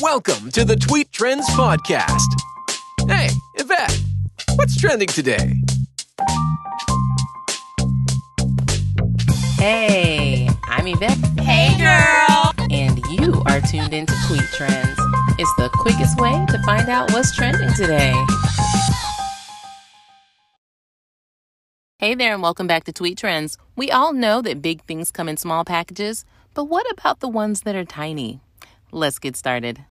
Welcome to the Tweet Trends Podcast. Hey, Yvette, what's trending today? Hey, I'm Yvette. Hey, girl. And you are tuned into Tweet Trends. It's the quickest way to find out what's trending today. Hey there, and welcome back to Tweet Trends. We all know that big things come in small packages, but what about the ones that are tiny? Let's get started.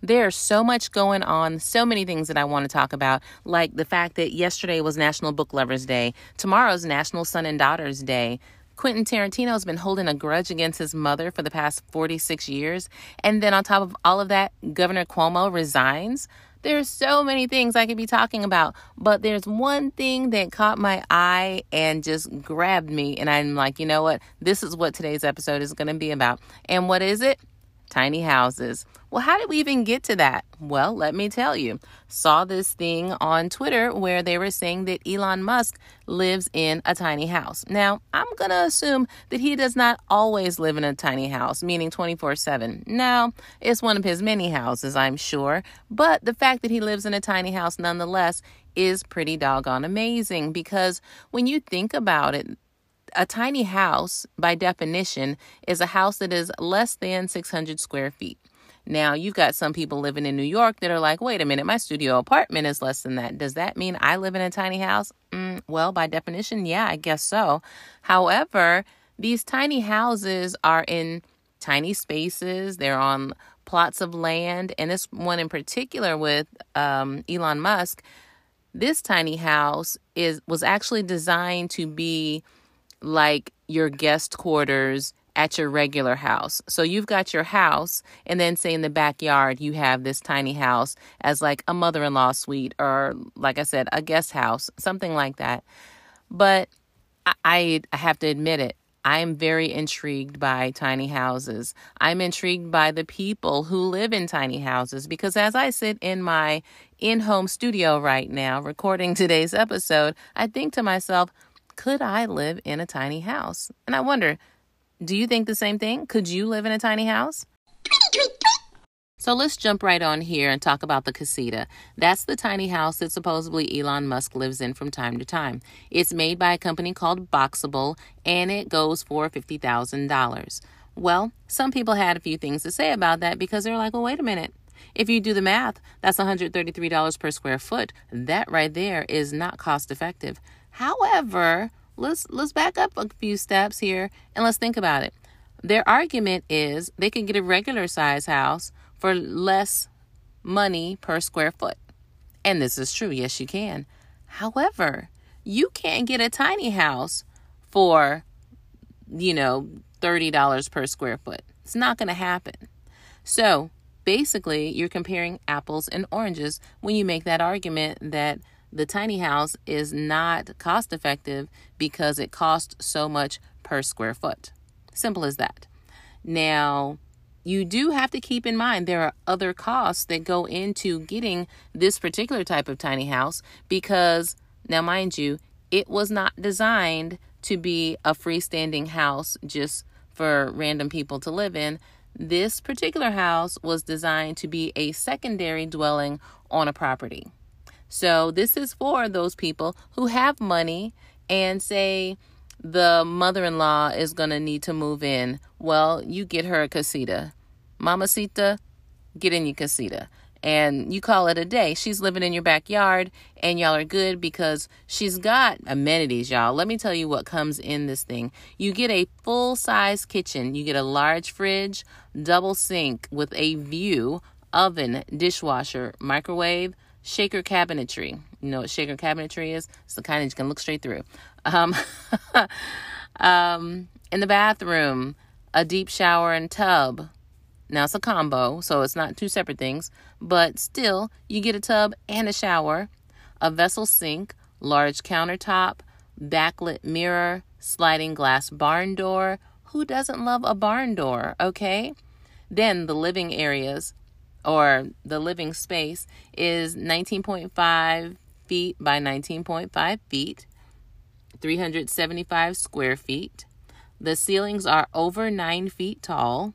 There's so much going on, so many things that I want to talk about, like the fact that yesterday was National Book Lovers Day, tomorrow's National Son and Daughters Day. Quentin Tarantino's been holding a grudge against his mother for the past 46 years. And then on top of all of that, Governor Cuomo resigns. There's so many things I could be talking about, but there's one thing that caught my eye and just grabbed me. And I'm like, you know what? This is what today's episode is going to be about. And what is it? Tiny houses. Well, how did we even get to that? Well, let me tell you. Saw this thing on Twitter where they were saying that Elon Musk lives in a tiny house. Now, I'm going to assume that he does not always live in a tiny house, meaning 24 7. No, it's one of his many houses, I'm sure. But the fact that he lives in a tiny house nonetheless is pretty doggone amazing because when you think about it, a tiny house, by definition, is a house that is less than 600 square feet. Now, you've got some people living in New York that are like, wait a minute, my studio apartment is less than that. Does that mean I live in a tiny house? Mm, well, by definition, yeah, I guess so. However, these tiny houses are in tiny spaces, they're on plots of land. And this one in particular with um, Elon Musk, this tiny house is was actually designed to be like your guest quarters at your regular house. So you've got your house, and then say in the backyard, you have this tiny house as like a mother in law suite, or like I said, a guest house, something like that. But I, I have to admit it. I am very intrigued by tiny houses. I'm intrigued by the people who live in tiny houses because as I sit in my in home studio right now recording today's episode, I think to myself, could I live in a tiny house? And I wonder, do you think the same thing? Could you live in a tiny house? So let's jump right on here and talk about the casita. That's the tiny house that supposedly Elon Musk lives in from time to time. It's made by a company called Boxable and it goes for $50,000. Well, some people had a few things to say about that because they're like, well, wait a minute. If you do the math, that's $133 per square foot. That right there is not cost effective. However, let's let's back up a few steps here and let's think about it. Their argument is they can get a regular size house for less money per square foot. And this is true. Yes, you can. However, you can't get a tiny house for you know, $30 per square foot. It's not going to happen. So, basically, you're comparing apples and oranges when you make that argument that the tiny house is not cost effective because it costs so much per square foot. Simple as that. Now, you do have to keep in mind there are other costs that go into getting this particular type of tiny house because, now, mind you, it was not designed to be a freestanding house just for random people to live in. This particular house was designed to be a secondary dwelling on a property. So this is for those people who have money and say the mother-in-law is going to need to move in. Well, you get her a casita. Mamacita, get in your casita. And you call it a day. She's living in your backyard and y'all are good because she's got amenities, y'all. Let me tell you what comes in this thing. You get a full size kitchen. You get a large fridge, double sink with a view, oven, dishwasher, microwave, shaker cabinetry. You know what shaker cabinetry is? It's the kind that you can look straight through. Um, um, in the bathroom, a deep shower and tub. Now it's a combo, so it's not two separate things, but still, you get a tub and a shower, a vessel sink, large countertop, backlit mirror, sliding glass barn door. Who doesn't love a barn door, okay? Then the living areas or the living space is 19.5 feet by 19.5 feet, 375 square feet. The ceilings are over nine feet tall.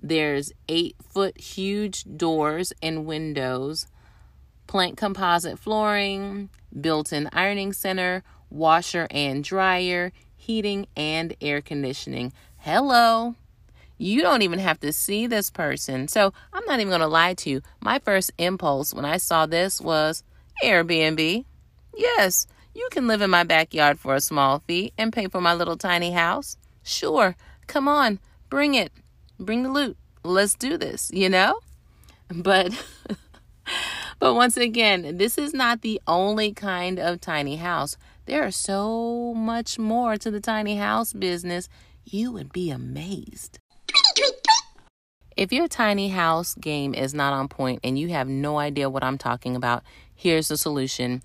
There's eight foot huge doors and windows, plank composite flooring, built in ironing center, washer and dryer, heating and air conditioning. Hello. You don't even have to see this person. So I'm not even going to lie to you. My first impulse when I saw this was Airbnb. Yes, you can live in my backyard for a small fee and pay for my little tiny house. Sure, come on, bring it. Bring the loot. Let's do this, you know? But but once again, this is not the only kind of tiny house. There are so much more to the tiny house business. You would be amazed. If your tiny house game is not on point and you have no idea what I'm talking about, here's the solution.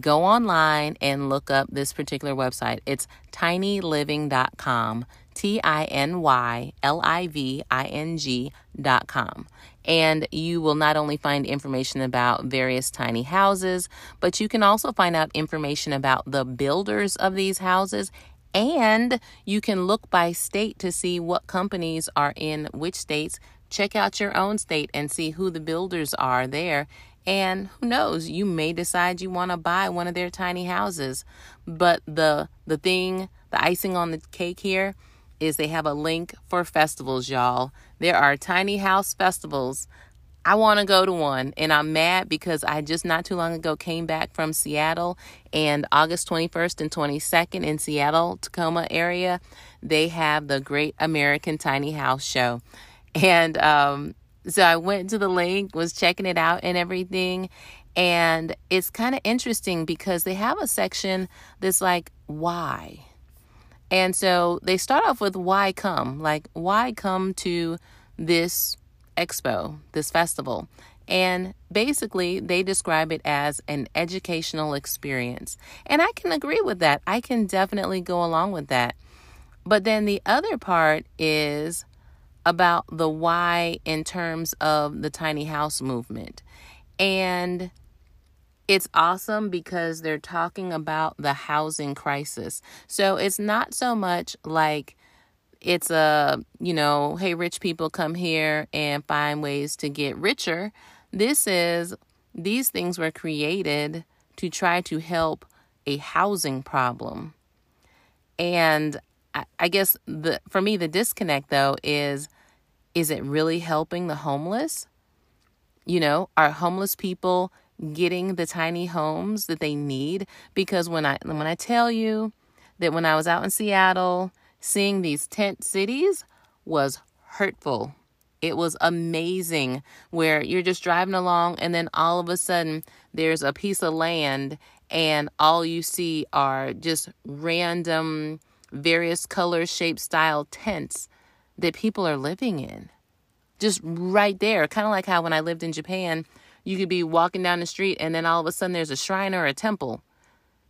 Go online and look up this particular website. It's tinyliving.com. T I N Y L I V I N G.com. And you will not only find information about various tiny houses, but you can also find out information about the builders of these houses and you can look by state to see what companies are in which states. Check out your own state and see who the builders are there. And who knows, you may decide you want to buy one of their tiny houses. But the the thing, the icing on the cake here is they have a link for festivals, y'all. There are tiny house festivals I want to go to one and I'm mad because I just not too long ago came back from Seattle and August 21st and 22nd in Seattle, Tacoma area, they have the Great American Tiny House Show. And um, so I went to the link, was checking it out and everything. And it's kind of interesting because they have a section that's like, why? And so they start off with why come? Like, why come to this expo, this festival. And basically, they describe it as an educational experience. And I can agree with that. I can definitely go along with that. But then the other part is about the why in terms of the tiny house movement. And it's awesome because they're talking about the housing crisis. So it's not so much like it's a, you know, hey, rich people come here and find ways to get richer. This is, these things were created to try to help a housing problem. And I, I guess the, for me, the disconnect though is, is it really helping the homeless? You know, are homeless people getting the tiny homes that they need? Because when I, when I tell you that when I was out in Seattle, Seeing these tent cities was hurtful. It was amazing where you're just driving along and then all of a sudden there's a piece of land and all you see are just random various color, shape, style tents that people are living in. Just right there. Kind of like how when I lived in Japan, you could be walking down the street and then all of a sudden there's a shrine or a temple.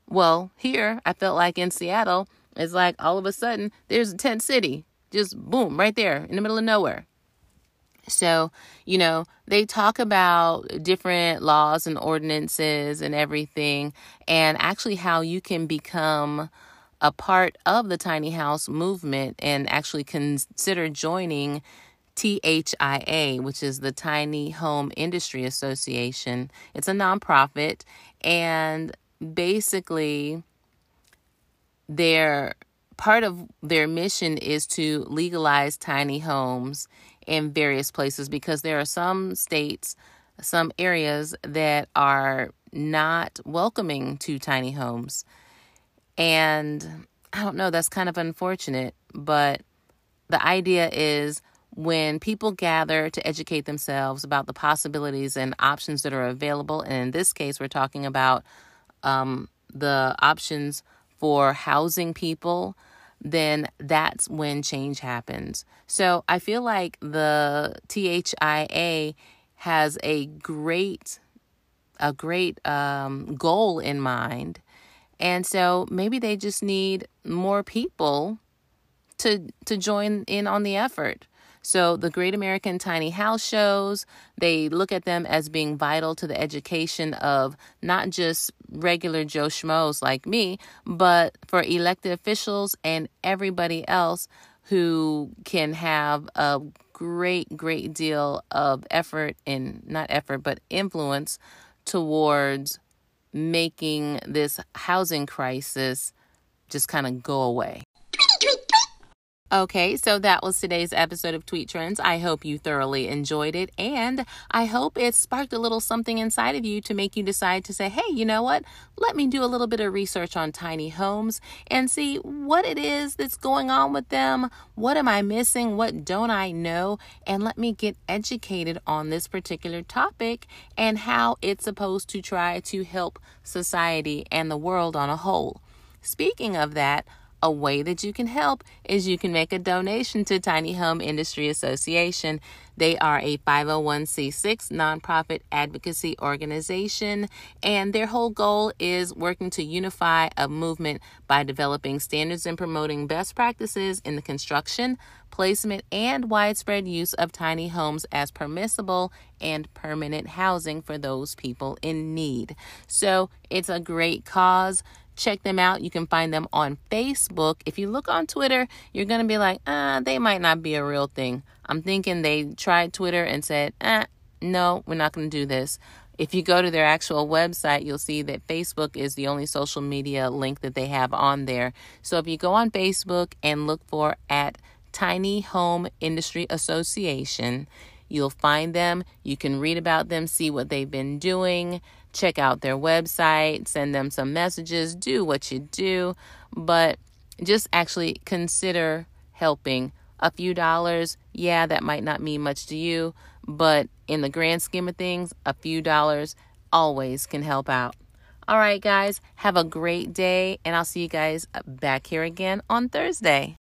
Well, here I felt like in Seattle, it's like all of a sudden there's a tent city, just boom, right there in the middle of nowhere. So, you know, they talk about different laws and ordinances and everything, and actually how you can become a part of the tiny house movement and actually consider joining THIA, which is the Tiny Home Industry Association. It's a nonprofit, and basically, their part of their mission is to legalize tiny homes in various places because there are some states, some areas that are not welcoming to tiny homes. And I don't know, that's kind of unfortunate, but the idea is when people gather to educate themselves about the possibilities and options that are available, and in this case, we're talking about um, the options for housing people, then that's when change happens. So I feel like the THIA has a great a great um, goal in mind. And so maybe they just need more people to to join in on the effort. So, the Great American Tiny House shows, they look at them as being vital to the education of not just regular Joe Schmoes like me, but for elected officials and everybody else who can have a great, great deal of effort and not effort, but influence towards making this housing crisis just kind of go away. Okay, so that was today's episode of Tweet Trends. I hope you thoroughly enjoyed it, and I hope it sparked a little something inside of you to make you decide to say, hey, you know what? Let me do a little bit of research on tiny homes and see what it is that's going on with them. What am I missing? What don't I know? And let me get educated on this particular topic and how it's supposed to try to help society and the world on a whole. Speaking of that, a way that you can help is you can make a donation to Tiny Home Industry Association. They are a 501c6 nonprofit advocacy organization, and their whole goal is working to unify a movement by developing standards and promoting best practices in the construction, placement, and widespread use of tiny homes as permissible and permanent housing for those people in need. So it's a great cause check them out. You can find them on Facebook. If you look on Twitter, you're going to be like, ah, they might not be a real thing. I'm thinking they tried Twitter and said, ah, no, we're not going to do this. If you go to their actual website, you'll see that Facebook is the only social media link that they have on there. So if you go on Facebook and look for at Tiny Home Industry Association, you'll find them. You can read about them, see what they've been doing check out their website, send them some messages, do what you do, but just actually consider helping. A few dollars, yeah, that might not mean much to you, but in the grand scheme of things, a few dollars always can help out. All right, guys, have a great day, and I'll see you guys back here again on Thursday.